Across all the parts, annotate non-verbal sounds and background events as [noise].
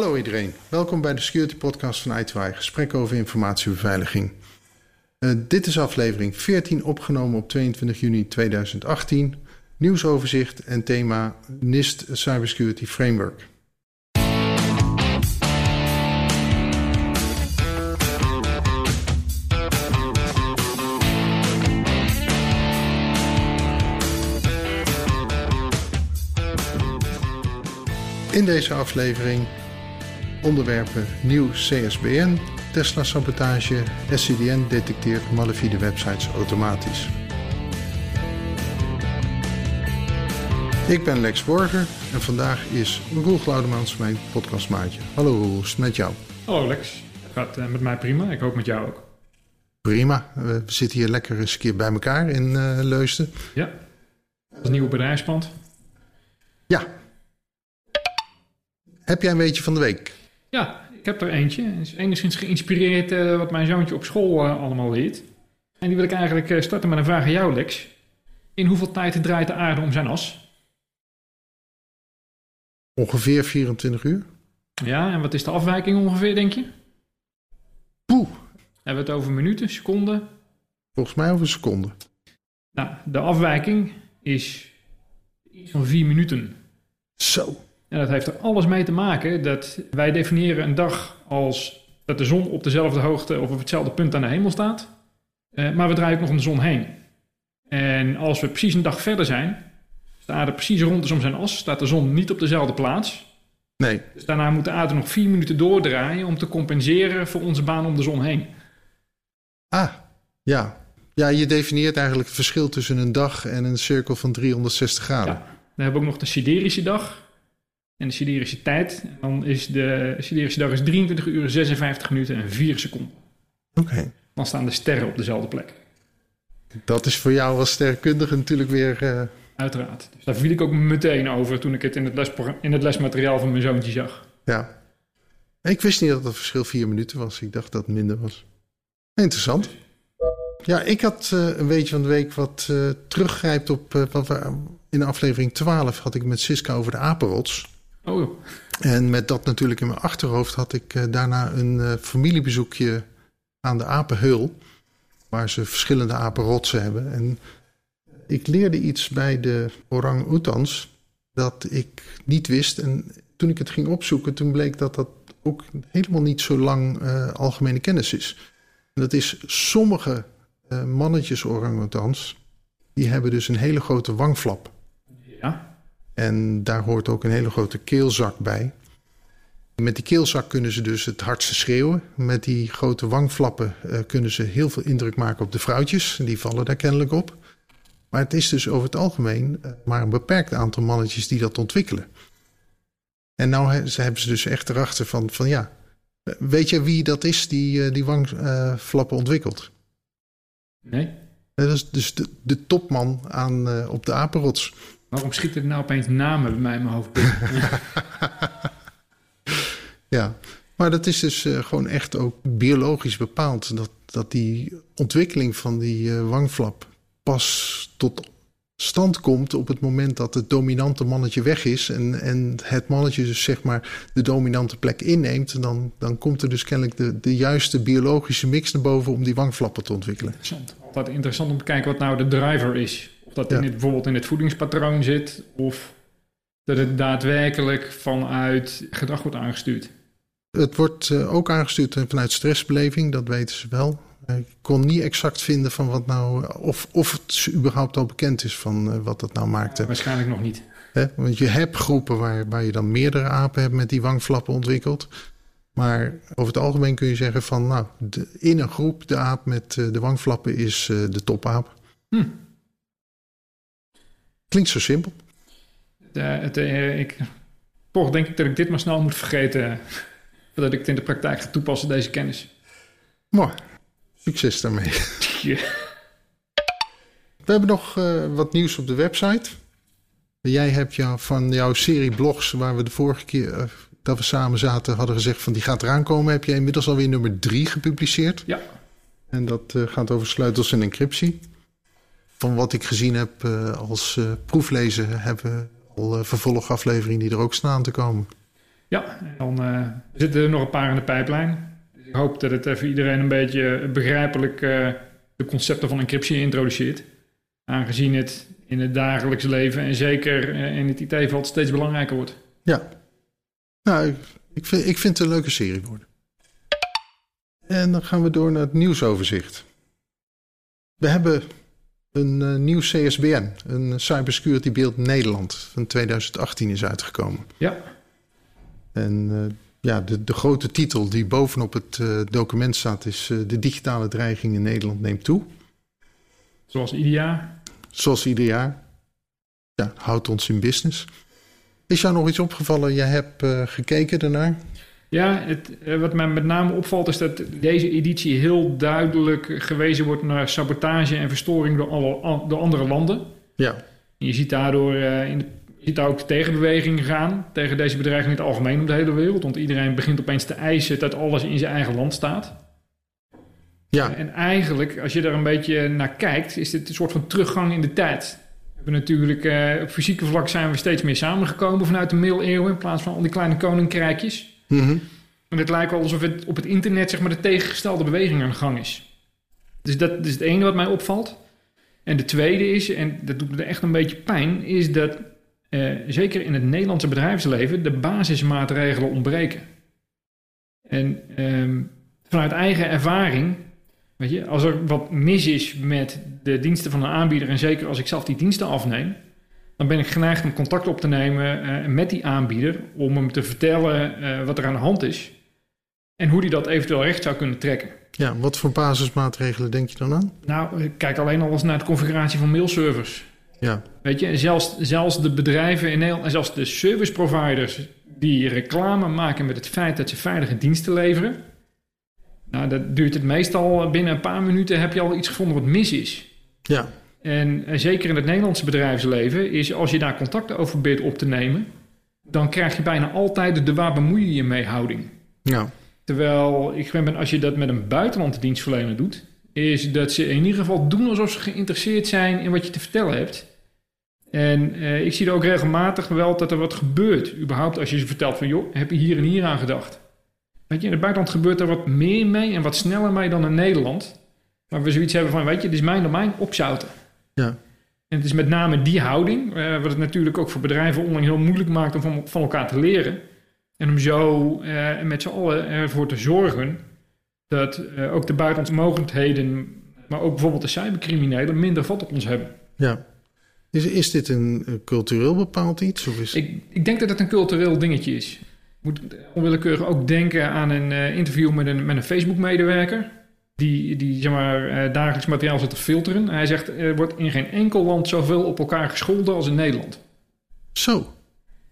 Hallo iedereen, welkom bij de Security Podcast van ITY, gesprek over informatiebeveiliging. Uh, dit is aflevering 14, opgenomen op 22 juni 2018. Nieuwsoverzicht en thema NIST Cybersecurity Framework. In deze aflevering onderwerpen nieuw CSBN, Tesla sabotage, SCDN detecteert malafide websites automatisch. Ik ben Lex Borger en vandaag is Roel Glaudemans mijn podcastmaatje. Hallo Roel, is het met jou? Hallo Lex, het gaat uh, met mij prima. Ik hoop met jou ook. Prima, we zitten hier lekker eens een keer bij elkaar in uh, Leusden. Ja, dat is een nieuwe bedrijfspand. Ja. Heb jij een beetje van de week? Ja, ik heb er eentje. Het is enigszins geïnspireerd uh, wat mijn zoontje op school uh, allemaal leert. En die wil ik eigenlijk uh, starten met een vraag aan jou, Lex. In hoeveel tijd draait de aarde om zijn as? Ongeveer 24 uur. Ja, en wat is de afwijking ongeveer, denk je? Poeh. Hebben we het over minuten, seconden? Volgens mij over seconden. Nou, de afwijking is iets van 4 minuten. Zo. En dat heeft er alles mee te maken dat wij definiëren een dag als dat de zon op dezelfde hoogte of op hetzelfde punt aan de hemel staat. Uh, maar we draaien ook nog om de zon heen. En als we precies een dag verder zijn, staat er precies rond is om zijn as, staat de zon niet op dezelfde plaats. Nee. Dus daarna moet de aarde nog vier minuten doordraaien om te compenseren voor onze baan om de zon heen. Ah, ja. Ja, je definieert eigenlijk het verschil tussen een dag en een cirkel van 360 graden. Ja. Dan hebben we ook nog de siderische dag en de siderische tijd. Dan is de siderische dag is 23 uur, 56 minuten en 4 seconden. Oké. Okay. Dan staan de sterren op dezelfde plek. Dat is voor jou als sterrenkundige natuurlijk weer... Uh... Uiteraard. Dus daar viel ik ook meteen over toen ik het in het, in het lesmateriaal van mijn zoontje zag. Ja. Ik wist niet dat het verschil 4 minuten was. Ik dacht dat het minder was. Interessant. Ja, ik had uh, een beetje van de week wat uh, teruggrijpt op... wat we, in aflevering 12 had ik met Siska over de apenrots. Oh. En met dat natuurlijk in mijn achterhoofd had ik uh, daarna een uh, familiebezoekje aan de apenheul. Waar ze verschillende apenrotsen hebben. En ik leerde iets bij de orang-oetans dat ik niet wist. En toen ik het ging opzoeken, toen bleek dat dat ook helemaal niet zo lang uh, algemene kennis is. Dat is sommige mannetjes orang-oetans, die hebben dus een hele grote wangflap. En daar hoort ook een hele grote keelzak bij. Met die keelzak kunnen ze dus het hardste schreeuwen. Met die grote wangflappen uh, kunnen ze heel veel indruk maken op de vrouwtjes. Die vallen daar kennelijk op. Maar het is dus over het algemeen uh, maar een beperkt aantal mannetjes die dat ontwikkelen. En nou hebben ze dus echt erachter van, van ja, weet je wie dat is die die wangflappen ontwikkelt? Nee. Dat is dus de, de topman aan, op de apenrots. Waarom schieten er nou opeens namen bij mij in mijn hoofd? [laughs] ja, maar dat is dus uh, gewoon echt ook biologisch bepaald. Dat, dat die ontwikkeling van die uh, wangflap pas tot stand komt op het moment dat het dominante mannetje weg is. En, en het mannetje dus zeg maar de dominante plek inneemt. Dan, dan komt er dus kennelijk de, de juiste biologische mix naar boven om die wangflappen te ontwikkelen. Interessant. Altijd interessant om te kijken wat nou de driver is. Of dat ja. in het, bijvoorbeeld in het voedingspatroon zit, of dat het daadwerkelijk vanuit gedrag wordt aangestuurd. Het wordt uh, ook aangestuurd vanuit stressbeleving, dat weten ze wel. Ik kon niet exact vinden van wat nou, of, of het überhaupt al bekend is van wat dat nou maakte. Ja, waarschijnlijk nog niet. He, want je hebt groepen waar, waar je dan meerdere apen hebt met die wangflappen ontwikkeld. Maar over het algemeen kun je zeggen van, nou, de, in een groep, de aap met de wangflappen is de topaap. Hm. Klinkt zo simpel. De, het, uh, ik, toch denk ik dat ik dit maar snel moet vergeten. Voordat ik het in de praktijk ga toepassen, deze kennis. Mooi. Succes daarmee. Yeah. [laughs] We hebben nog uh, wat nieuws op de website. Jij hebt jou, van jouw serie blogs, waar we de vorige keer dat we samen zaten, hadden gezegd van die gaat eraan komen. Heb jij inmiddels alweer nummer drie gepubliceerd? Ja. En dat gaat over sleutels en encryptie van wat ik gezien heb uh, als uh, proeflezer hebben we al uh, vervolgafleveringen die er ook staan te komen. Ja, dan uh, zitten er nog een paar in de pijplijn. Dus ik hoop dat het even iedereen een beetje begrijpelijk uh, de concepten van encryptie introduceert. Aangezien het in het dagelijks leven en zeker in het IT-veld steeds belangrijker wordt. Ja, nou, ik vind, ik vind het een leuke serie worden. En dan gaan we door naar het nieuwsoverzicht. We hebben een uh, nieuw CSBN, een Cybersecurity Beeld Nederland, van 2018 is uitgekomen. Ja. En uh, ja, de, de grote titel die bovenop het uh, document staat is De digitale dreiging in Nederland neemt toe. Zoals ieder jaar. Zoals ieder jaar. Ja, houdt ons in business. Is jou nog iets opgevallen? Jij hebt gekeken daarnaar? Ja, het, wat mij met name opvalt is dat deze editie heel duidelijk gewezen wordt naar sabotage en verstoring door, alle, door andere landen. Ja. En je ziet daardoor uh, in de, je ziet daar ook tegenbewegingen gaan tegen deze bedreiging in het algemeen op de hele wereld. Want iedereen begint opeens te eisen dat alles in zijn eigen land staat. Ja. En eigenlijk, als je er een beetje naar kijkt, is dit een soort van teruggang in de tijd. We hebben natuurlijk uh, op fysieke vlak zijn we steeds meer samengekomen vanuit de middeleeuwen in plaats van al die kleine koninkrijkjes. Mm En het lijkt wel alsof het op het internet zeg maar, de tegengestelde beweging aan de gang is. Dus dat is het ene wat mij opvalt. En de tweede is, en dat doet me echt een beetje pijn, is dat eh, zeker in het Nederlandse bedrijfsleven de basismaatregelen ontbreken. En ehm, vanuit eigen ervaring, weet je, als er wat mis is met de diensten van een aanbieder, en zeker als ik zelf die diensten afneem, dan ben ik geneigd om contact op te nemen uh, met die aanbieder om hem te vertellen uh, wat er aan de hand is en hoe die dat eventueel recht zou kunnen trekken. Ja, wat voor basismaatregelen denk je dan aan? Nou, kijk alleen al eens naar de configuratie van mailservers. Ja. Weet je, zelfs, zelfs de bedrijven in Nederland en zelfs de service providers die reclame maken met het feit dat ze veilige diensten leveren. Nou, dat duurt het meestal binnen een paar minuten heb je al iets gevonden wat mis is. Ja. En zeker in het Nederlandse bedrijfsleven is als je daar contact over probeert op te nemen, dan krijg je bijna altijd de waar bemoei je je mee houding. Ja. Terwijl ik ben, als je dat met een buitenlandse dienstverlener doet, is dat ze in ieder geval doen alsof ze geïnteresseerd zijn in wat je te vertellen hebt. En eh, ik zie er ook regelmatig wel dat er wat gebeurt. Überhaupt als je ze vertelt van, joh, heb je hier en hier aan gedacht? Weet je, in het buitenland gebeurt er wat meer mee en wat sneller mee dan in Nederland. Maar we zoiets hebben van, weet je, dit is mijn domein, opzouten. Ja. En het is met name die houding, uh, wat het natuurlijk ook voor bedrijven onderling heel moeilijk maakt om van, van elkaar te leren. En om zo uh, met z'n allen ervoor te zorgen dat uh, ook de buitenlandse mogelijkheden, maar ook bijvoorbeeld de cybercriminelen, minder vat op ons hebben. Ja. Is, is dit een cultureel bepaald iets? Of is... ik, ik denk dat het een cultureel dingetje is. Ik moet onwillekeurig ook denken aan een interview met een, met een Facebook-medewerker. Die, die zeg maar, uh, dagelijks materiaal zit te filteren. Hij zegt, er wordt in geen enkel land zoveel op elkaar gescholden als in Nederland. Zo.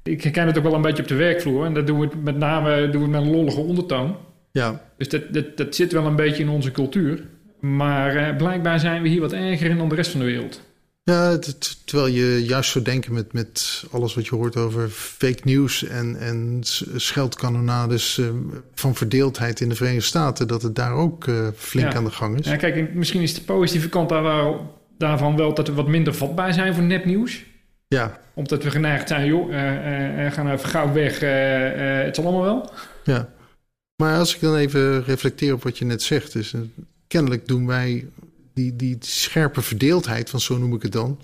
Ik herken het ook wel een beetje op de werkvloer. En dat doen we met name doen we met een lollige ondertoon. Ja. Dus dat, dat, dat zit wel een beetje in onze cultuur. Maar uh, blijkbaar zijn we hier wat erger in dan de rest van de wereld. Ja, terwijl je juist zou denken met, met alles wat je hoort over fake news en, en scheldkanonades uh, van verdeeldheid in de Verenigde Staten, dat het daar ook uh, flink ja. aan de gang is. Ja, kijk, misschien is de positieve kant daar wel, daarvan wel dat we wat minder vatbaar zijn voor nepnieuws. Ja. Omdat we geneigd zijn, joh, uh, gaan even gauw weg, het zal allemaal wel. Ja. Maar als ik dan even reflecteer op wat je net zegt, is kennelijk doen wij die, die scherpe verdeeldheid, van zo noem ik het dan,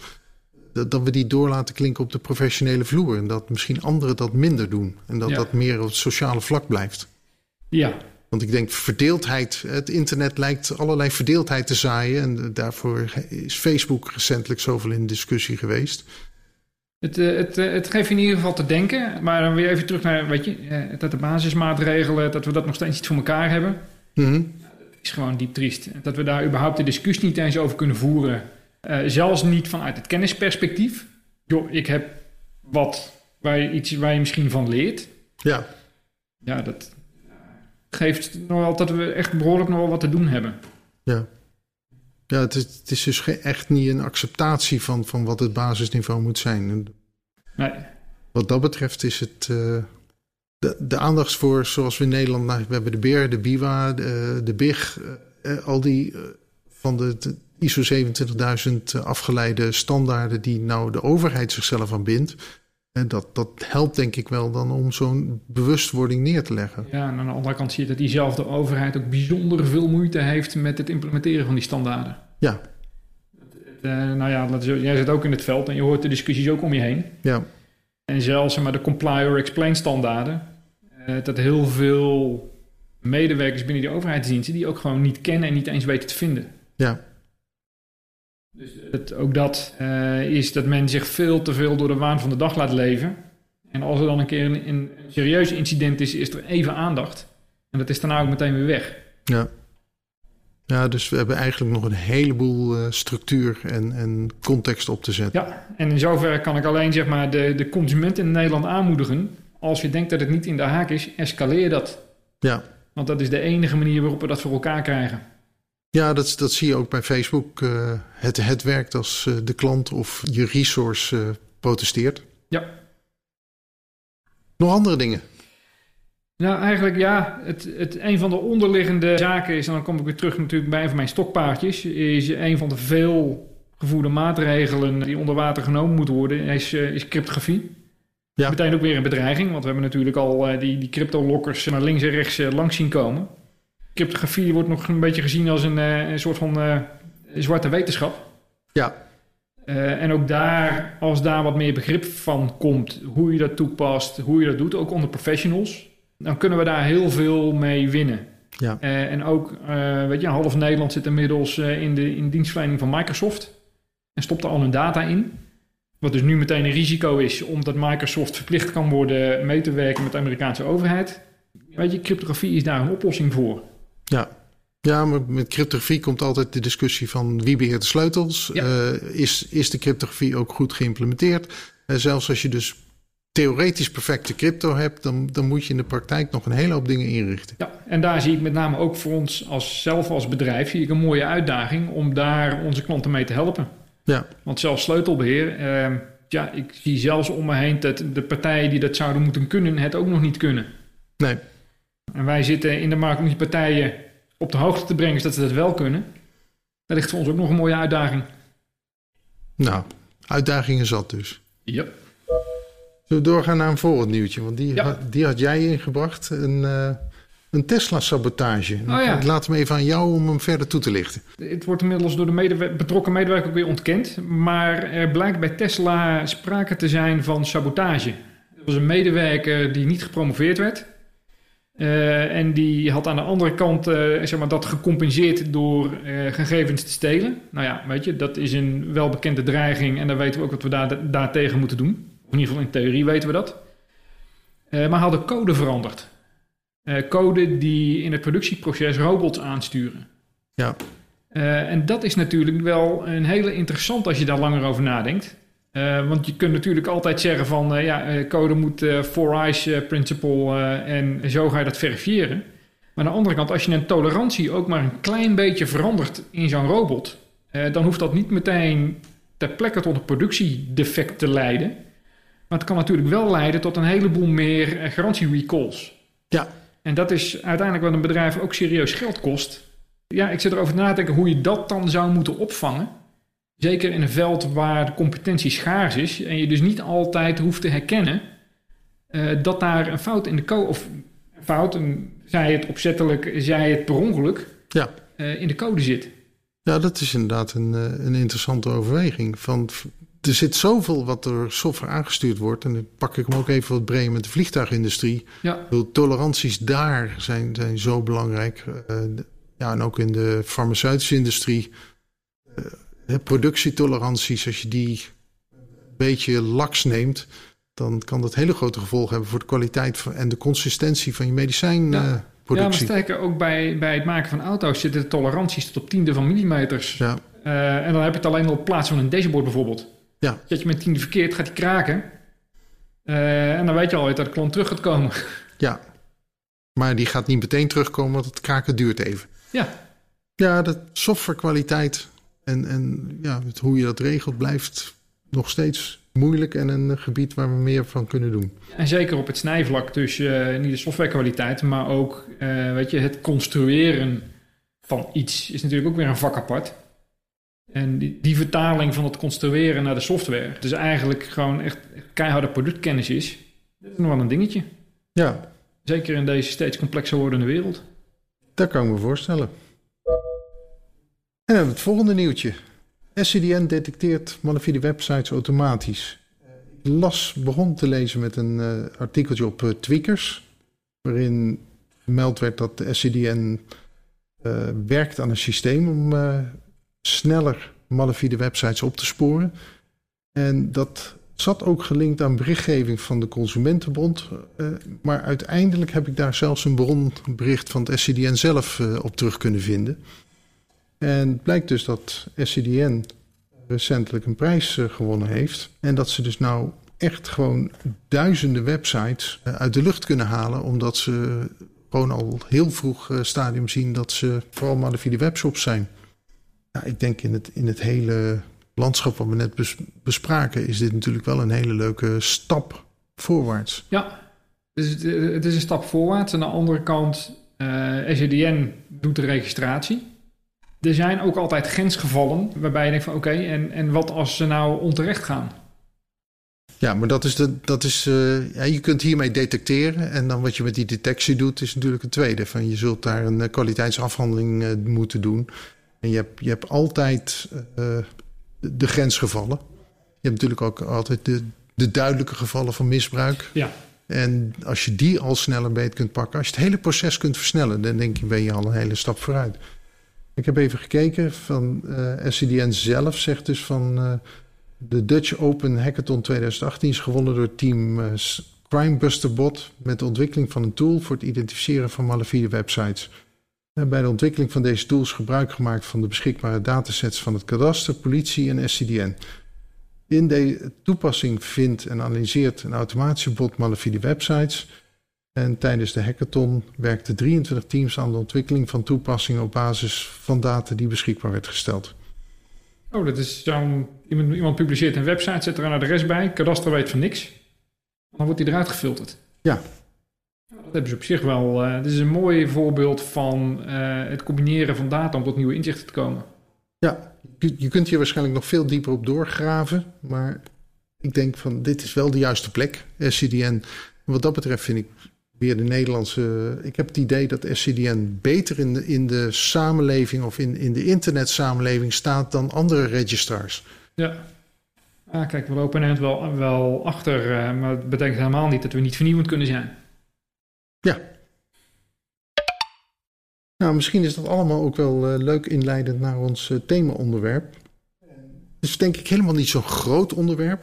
dat, dat we die door laten klinken op de professionele vloer. En dat misschien anderen dat minder doen. En dat Ja. dat meer op het sociale vlak blijft. Ja, Want ik denk verdeeldheid, het internet lijkt allerlei verdeeldheid te zaaien. En daarvoor is Facebook recentelijk zoveel in discussie geweest. het, eh, het, eh, het geeft in ieder geval te denken. Maar dan weer even terug naar, weet je, eh, dat de basismaatregelen, dat we dat nog steeds niet voor elkaar hebben. Mhm. Is gewoon diep triest. Dat we daar überhaupt de discussie niet eens over kunnen voeren. Uh, zelfs niet vanuit het kennisperspectief. Joh, ik heb wat waar je, iets waar je misschien van leert. Ja, Ja, dat geeft nog wel dat we echt behoorlijk nog wel wat te doen hebben. ja. Ja, het is, het is dus echt niet een acceptatie van, van wat het basisniveau moet zijn. Nee, Wat dat betreft is het. eh, de, de aandacht voor, zoals we in Nederland. Nou, we hebben de BER, de BIWA, de, de BIG. eh, eh, al die eh, van de, de ISO 27000 afgeleide standaarden. die nou de overheid zichzelf aan bindt. En dat, dat helpt denk ik wel dan om zo'n bewustwording neer te leggen. Ja, en aan de andere kant zie je dat diezelfde overheid ook bijzonder veel moeite heeft met het implementeren van die standaarden. Ja. Nou ja, jij zit ook in het veld en je hoort de discussies ook om je heen. Ja. En zelfs maar, de comply or explain standaarden, dat heel veel medewerkers binnen die overheidsdiensten die ook gewoon niet kennen en niet eens weten te vinden. Ja. Dus het, ook dat uh, is dat men zich veel te veel door de waan van de dag laat leven. En als er dan een keer een, een serieus incident is, is er even aandacht. En dat is daarna ook meteen weer weg. Ja. Ja, dus we hebben eigenlijk nog een heleboel uh, structuur en, en context op te zetten. Ja, en in zoverre kan ik alleen zeg maar de, de consument in Nederland aanmoedigen. Als je denkt dat het niet in de haak is, escaleer dat. Ja. Want dat is de enige manier waarop we dat voor elkaar krijgen. Ja, dat, dat zie je ook bij Facebook. Uh, het, het werkt als uh, de klant of je resource uh, protesteert. Ja. Nog andere dingen? Nou, eigenlijk ja. Het, het, een van de onderliggende zaken is, en dan kom ik weer terug natuurlijk bij een van mijn stokpaardjes, is een van de veel gevoerde maatregelen die onder water genomen moeten worden, is, is cryptografie. Ja. Meteen ook weer een bedreiging, want we hebben natuurlijk al die, die crypto-lokkers naar links en rechts langs zien komen. Cryptografie wordt nog een beetje gezien als een, een soort van zwarte wetenschap. Ja. En ook daar, als daar wat meer begrip van komt, hoe je dat toepast, hoe je dat doet, ook onder professionals, dan kunnen we daar heel veel mee winnen. Ja. En ook, weet je, half Nederland zit inmiddels in de in dienstverlening van Microsoft en stopt er al hun data in. Wat dus nu meteen een risico is, omdat Microsoft verplicht kan worden mee te werken met de Amerikaanse overheid. Weet je, cryptografie is daar een oplossing voor. Ja. Ja, maar met cryptografie komt altijd de discussie van wie beheert de sleutels. Ja. Uh, is, is de cryptografie ook goed geïmplementeerd? Uh, zelfs als je dus theoretisch perfecte crypto hebt, dan, dan moet je in de praktijk nog een hele hoop dingen inrichten. Ja, en daar zie ik met name ook voor ons als zelf als bedrijf zie ik een mooie uitdaging om daar onze klanten mee te helpen. Ja. Want zelfs sleutelbeheer, uh, ja, ik zie zelfs om me heen dat de partijen die dat zouden moeten kunnen, het ook nog niet kunnen. Nee. En wij zitten in de markt om die partijen op de hoogte te brengen, zodat ze dat wel kunnen. Dat ligt voor ons ook nog een mooie uitdaging. Nou, uitdagingen zat dus. Ja. Zullen we doorgaan naar een volgend nieuwtje? Want die, Ja. had, die had jij ingebracht. Een, eh, een Tesla-sabotage. Oh ja. Ik laat hem even aan jou om hem verder toe te lichten. Het wordt inmiddels door de medewer- betrokken medewerker ook weer ontkend. Maar er blijkt bij Tesla sprake te zijn van sabotage. Er was een medewerker die niet gepromoveerd werd. Eh, en die had aan de andere kant eh, zeg maar, dat gecompenseerd door eh, gegevens te stelen. Nou ja, weet je, dat is een welbekende dreiging en dan weten we ook wat we daar, daartegen moeten doen. Of in ieder geval in theorie weten we dat. Maar hadden code veranderd. Eh, code die in het productieproces robots aansturen. Ja, Uh, en dat is natuurlijk wel een hele interessant als je daar langer over nadenkt. Uh, want je kunt natuurlijk altijd zeggen van uh, ja, code moet four eyes principle en zo ga je dat verifiëren. Maar aan de andere kant, als je een tolerantie ook maar een klein beetje verandert in zo'n robot, dan hoeft dat niet meteen ter plekke tot een productiedefect te leiden. Maar het kan natuurlijk wel leiden tot een heleboel meer garantierecalls. ja, En dat is uiteindelijk wat een bedrijf ook serieus geld kost. Ja, ik zit erover na te denken hoe je dat dan zou moeten opvangen. Zeker in een veld waar de competentie schaars is en je dus niet altijd hoeft te herkennen uh, dat daar een fout in de code, of een fout, een, zij het opzettelijk, zij het per ongeluk, ja. uh, in de code zit. Ja, dat is inderdaad een, uh, een interessante overweging. Van, er zit zoveel wat door software aangestuurd wordt. En dan pak ik hem ook even wat breder met de vliegtuigindustrie. Ja. De toleranties daar zijn, zijn zo belangrijk. Uh, ja, en ook in de farmaceutische industrie. Uh, productietoleranties, als je die een beetje laks neemt, dan kan dat hele grote gevolgen hebben voor de kwaliteit van, en de consistentie van je medicijnproductie. Ja, ja maar sterker ook bij, bij het maken van auto's zitten de toleranties tot op tiende van millimeters. Ja. Uh, en dan heb je het alleen al op plaats van een dashboard bijvoorbeeld. Ja. Dat je met tiende verkeerd gaat die kraken. Uh, en dan weet je al dat de klant terug gaat komen. Ja, maar die gaat niet meteen terugkomen, want het kraken duurt even. Ja. Ja, de softwarekwaliteit en, en ja, hoe je dat regelt blijft nog steeds moeilijk en een gebied waar we meer van kunnen doen. En zeker op het snijvlak, dus uh, niet de softwarekwaliteit, maar ook uh, weet je, het construeren van iets is natuurlijk ook weer een vak apart. En die, die vertaling van het construeren naar de software, dus eigenlijk gewoon echt keiharde productkennis is, dat is nog wel een dingetje. Ja, Zeker in deze steeds complexer wordende wereld. dat kan ik me voorstellen. En dan het volgende nieuwtje. SCDN detecteert malafide websites automatisch. Ik las, begon te lezen met een eh, artikeltje op eh, Tweakers, waarin gemeld werd dat de SCDN eh, werkt aan een systeem om sneller malafide websites op te sporen. En dat zat ook gelinkt aan berichtgeving van de Consumentenbond. eh, maar uiteindelijk heb ik daar zelfs een bronbericht van het SCDN zelf eh, op terug kunnen vinden. En het blijkt dus dat SCDN recentelijk een prijs eh, gewonnen heeft. En dat ze dus nou echt gewoon duizenden websites eh, uit de lucht kunnen halen. Omdat ze gewoon al heel vroeg eh, stadium zien dat ze vooral malafide webshops zijn. Ja, ik denk in het, in het hele landschap wat we net bes- bespraken... is dit natuurlijk wel een hele leuke stap voorwaarts. Ja, dus het, het is een stap voorwaarts. Aan de andere kant, eh SCDN doet de registratie. Er zijn ook altijd grensgevallen waarbij je denkt van oké, en, en wat als ze nou onterecht gaan? Ja, maar dat is de, dat is, eh, ja, je kunt hiermee detecteren. En dan wat je met die detectie doet, is natuurlijk een tweede. Van je zult daar een eh, kwaliteitsafhandeling moeten doen. En je hebt, je hebt altijd eh, de, grensgevallen. Je hebt natuurlijk ook altijd de, de duidelijke gevallen van misbruik. Ja. En als je die al sneller beet kunt pakken, als je het hele proces kunt versnellen, dan denk je, ben je al een hele stap vooruit. Ik heb even gekeken van eh SCDN zelf, zegt dus van de Dutch Open Hackathon 2018 is gewonnen door team eh, Crimebuster Bot met de ontwikkeling van een tool voor het identificeren van malafide websites. En bij de ontwikkeling van deze tools gebruik gemaakt van de beschikbare datasets van het kadaster, politie en SCDN. In de toepassing vindt en analyseert een automatische bot malafide websites. En tijdens de hackathon werkten 23 teams aan de ontwikkeling van toepassingen op basis van data die beschikbaar werd gesteld. Oh, dat is zo'n... Iemand, iemand publiceert een website, zet er een adres bij. Kadaster weet van niks. Dan wordt die eruit gefilterd. Ja. Ja, Dat hebben ze op zich wel... eh dit is een mooi voorbeeld van eh, het combineren van data om tot nieuwe inzichten te komen. Ja, je, kunt hier waarschijnlijk nog veel dieper op doorgraven. Maar ik denk van dit is wel de juiste plek, SCDN. Wat dat betreft vind ik weer de Nederlandse... Ik heb het idee dat SCDN beter in de, in de samenleving of in, in de internetsamenleving staat dan andere registrars. Ja. Ah, kijk, we lopen er wel, wel achter, eh, maar het betekent helemaal niet dat we niet vernieuwend kunnen zijn. Nou, misschien is dat allemaal ook wel eh, leuk inleidend naar ons uh, thema-onderwerp. Het is denk ik helemaal niet zo'n groot onderwerp.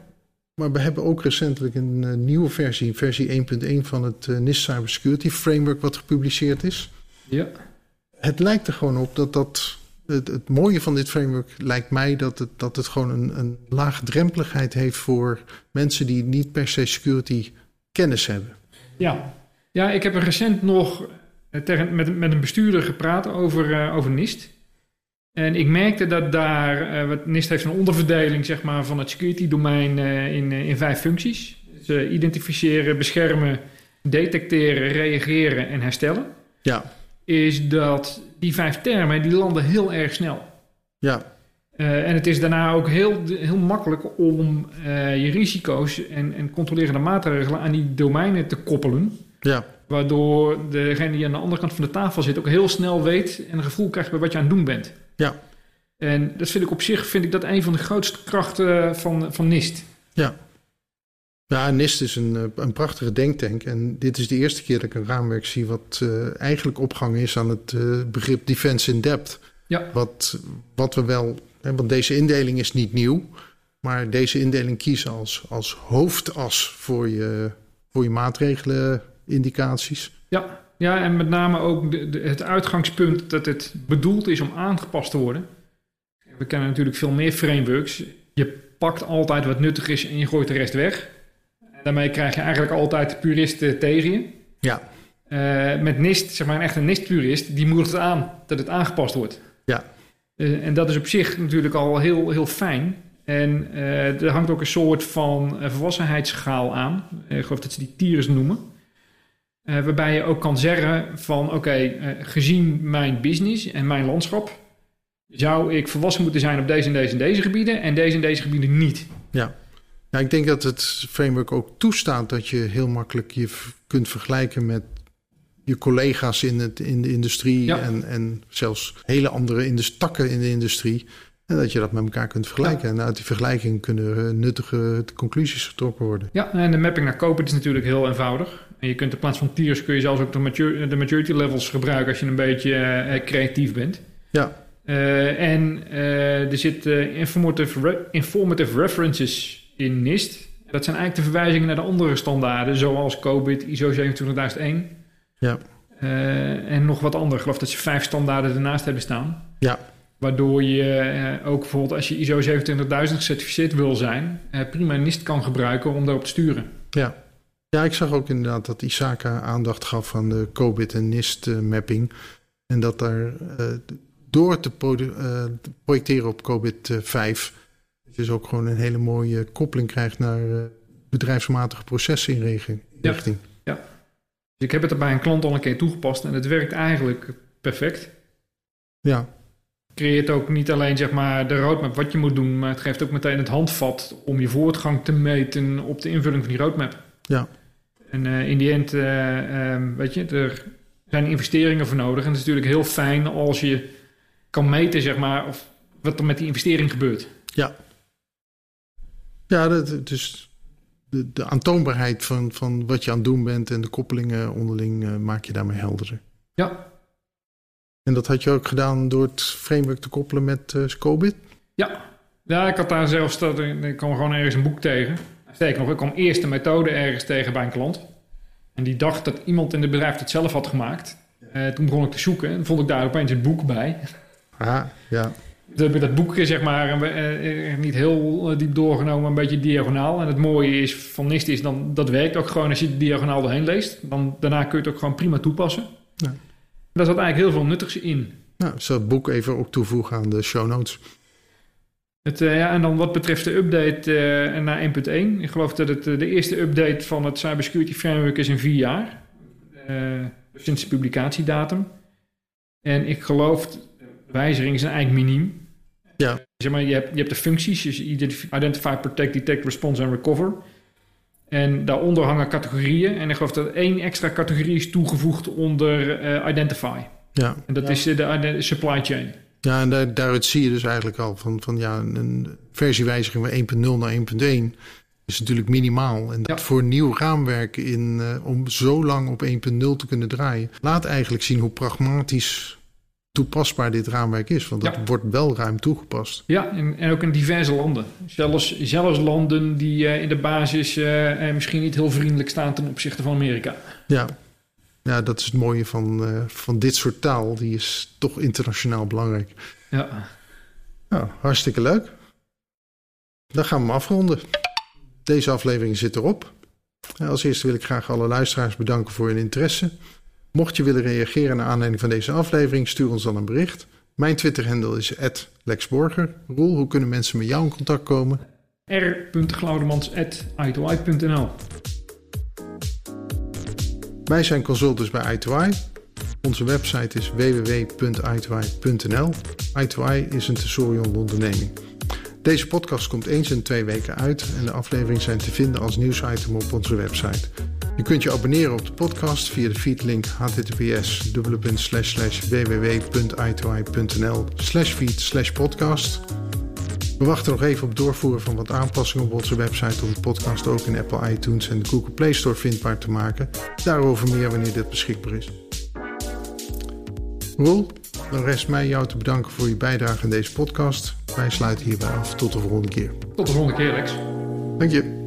Maar we hebben ook recentelijk een uh, nieuwe versie, versie 1.1 van het NIST Cybersecurity Framework wat gepubliceerd is. Ja. Het lijkt er gewoon op dat dat... Het, het mooie van dit framework lijkt mij dat het, dat het gewoon een, een laagdrempeligheid heeft voor mensen die niet per se security kennis hebben. Ja, ja ik heb er recent nog tegen, met, met een bestuurder gepraat over, uh, over NIST. En ik merkte dat daar, uh, wat NIST heeft een onderverdeling zeg maar, van het security domein in, in vijf functies. Dus identificeren, beschermen, detecteren, reageren en herstellen. Ja. Is dat die vijf termen, die landen heel erg snel. Ja. Uh, en het is daarna ook heel, heel makkelijk om uh, je risico's en, en controlerende maatregelen aan die domeinen te koppelen. Ja. Waardoor degene die aan de andere kant van de tafel zit ook heel snel weet en een gevoel krijgt bij wat je aan het doen bent. Ja. En dat vind ik op zich vind ik dat een van de grootste krachten van, van NIST. Ja. Ja, NIST is een, een prachtige denktank. En dit is de eerste keer dat ik een raamwerk zie wat uh, eigenlijk opgehangen is aan het uh, begrip defense in depth. Ja. Wat, wat we wel, hè, want deze indeling is niet nieuw. Maar deze indeling kiezen als, als hoofdas voor je, voor je maatregelen indicaties. Ja, ja en met name ook de, de, het uitgangspunt dat het bedoeld is om aangepast te worden. We kennen natuurlijk veel meer frameworks. Je pakt altijd wat nuttig is en je gooit de rest weg. En daarmee krijg je eigenlijk altijd de puristen tegen je. Ja. Uh, met NIST, zeg maar een echte NIST-purist, die moedigt aan dat het aangepast wordt. Ja. Uh, en dat is op zich natuurlijk al heel, heel fijn. En uh, er hangt ook een soort van volwassenheidsschaal aan. ik geloof dat ze die TIRS noemen. Uh, waarbij je ook kan zeggen van oké, okay, uh, gezien mijn business en mijn landschap, zou ik volwassen moeten zijn op deze en deze en deze gebieden en deze en deze gebieden niet. Ja. ja, ik denk dat het framework ook toestaat dat je heel makkelijk je kunt vergelijken met je collega's in, het, in de industrie Ja. en, en zelfs hele andere takken in de industrie. En dat je dat met elkaar kunt vergelijken. En uit die vergelijking kunnen eh, nuttige conclusies getrokken worden. Ja, en de mapping naar Copit is natuurlijk heel eenvoudig. En je kunt in plaats van tiers kun je zelfs ook de, mature, de maturity levels gebruiken als je een beetje eh, creatief bent. Ja, Eh, en eh, er zitten informative, re- informative references in NIST. Dat zijn eigenlijk de verwijzingen naar de andere standaarden, zoals COBIT, ISO 27001. ja, Eh, en nog wat andere. Ik geloof dat ze vijf standaarden ernaast hebben staan. ja, Waardoor je eh, ook bijvoorbeeld als je ISO 27000 gecertificeerd wil zijn, eh, prima NIST kan gebruiken om daarop te sturen. ja. Ja, ik zag ook inderdaad dat Isaka aandacht gaf aan de COBIT en NIST mapping. En dat daar eh, door te eh, te projecteren op COBIT eh, 5, dat je dus ook gewoon een hele mooie koppeling krijgt naar eh, bedrijfsmatige procesinrichting. Ja. Dus ik heb het er bij een klant al een keer toegepast en het werkt eigenlijk perfect. ja, creëert ook niet alleen zeg maar, de roadmap wat je moet doen, maar het geeft ook meteen het handvat om je voortgang te meten op de invulling van die roadmap. Ja. En eh, in die end, eh, ehm, weet je, er zijn investeringen voor nodig. En het is natuurlijk heel fijn als je kan meten, zeg maar, of wat er met die investering gebeurt. ja. Ja, dat, dus de, de aantoonbaarheid van, van wat je aan het doen bent en de koppelingen onderling eh, maak je daarmee helderder. Ja, En dat had je ook gedaan door het framework te koppelen met eh COBIT? ja. Ja, ik had daar zelfs, dat, ik kwam gewoon ergens een boek tegen. Sterker nog, ik kwam eerst een methode ergens tegen bij een klant. En die dacht dat iemand in het bedrijf het zelf had gemaakt. Eh, toen begon ik te zoeken en vond ik daar opeens een boek bij. Ah, ja. Toen heb ik dat boek zeg maar eh, niet heel eh, diep doorgenomen, een beetje diagonaal. En het mooie is van NIST is dan, dat werkt ook gewoon als je het diagonaal doorheen leest. Dan, daarna kun je het ook gewoon prima toepassen. Ja. Daar zat eigenlijk heel veel nuttigs in. Nou, ik zal het boek even ook toevoegen aan de show notes. Het, eh, ja, en dan wat betreft de update eh, naar 1.1. Ik geloof dat het eh, de eerste update van het Cybersecurity Framework is in vier jaar. Eh, sinds de publicatiedatum. En ik geloof, de wijzigingen zijn eigenlijk miniem. Ja. Zeg maar, je, hebt, je hebt de functies, dus identify, protect, detect, response en recover. En daaronder hangen categorieën. En ik geloof dat één extra categorie is toegevoegd onder eh, identify. Ja, En dat ja. is de, de supply chain. Ja en daar, daaruit zie je dus eigenlijk al van, van ja, een versiewijziging van 1.0 naar 1.1 is natuurlijk minimaal. En dat Ja. voor nieuw raamwerk in, eh, om zo lang op 1.0 te kunnen draaien, laat eigenlijk zien hoe pragmatisch toepasbaar dit raamwerk is. Want dat Ja. wordt wel ruim toegepast. Ja, en, en ook in diverse landen. Zelfs, zelfs landen die eh, in de basis eh, misschien niet heel vriendelijk staan ten opzichte van Amerika. Ja, ja dat is het mooie van, eh, van dit soort taal. Die is toch internationaal belangrijk. Ja, Nou, hartstikke leuk. Dan gaan we hem afronden. Deze aflevering zit erop. Als eerste wil ik graag alle luisteraars bedanken voor hun interesse. Mocht je willen reageren naar aanleiding van deze aflevering, stuur ons dan een bericht. Mijn Twitter-handle is @lexborger. Roel, hoe kunnen mensen met jou in contact komen? r.glaudemans.i2i.nl Wij zijn consultants bij i2i. Onze website is www.i2i.nl. i2i is een tesorion onderneming. Deze podcast komt eens in twee weken uit en de afleveringen zijn te vinden als nieuwsitem op onze website. Je kunt je abonneren op de podcast via de feedlink https www.i2i.nl feed podcast. We wachten nog even op doorvoeren van wat aanpassingen op onze website om de podcast ook in Apple iTunes en de Google Play Store vindbaar te maken. Daarover meer wanneer dit beschikbaar is. Roel, dan rest mij jou te bedanken voor je bijdrage aan deze podcast. Wij sluiten hierbij af. Tot de volgende keer. Tot de volgende keer, Lex. Dank je.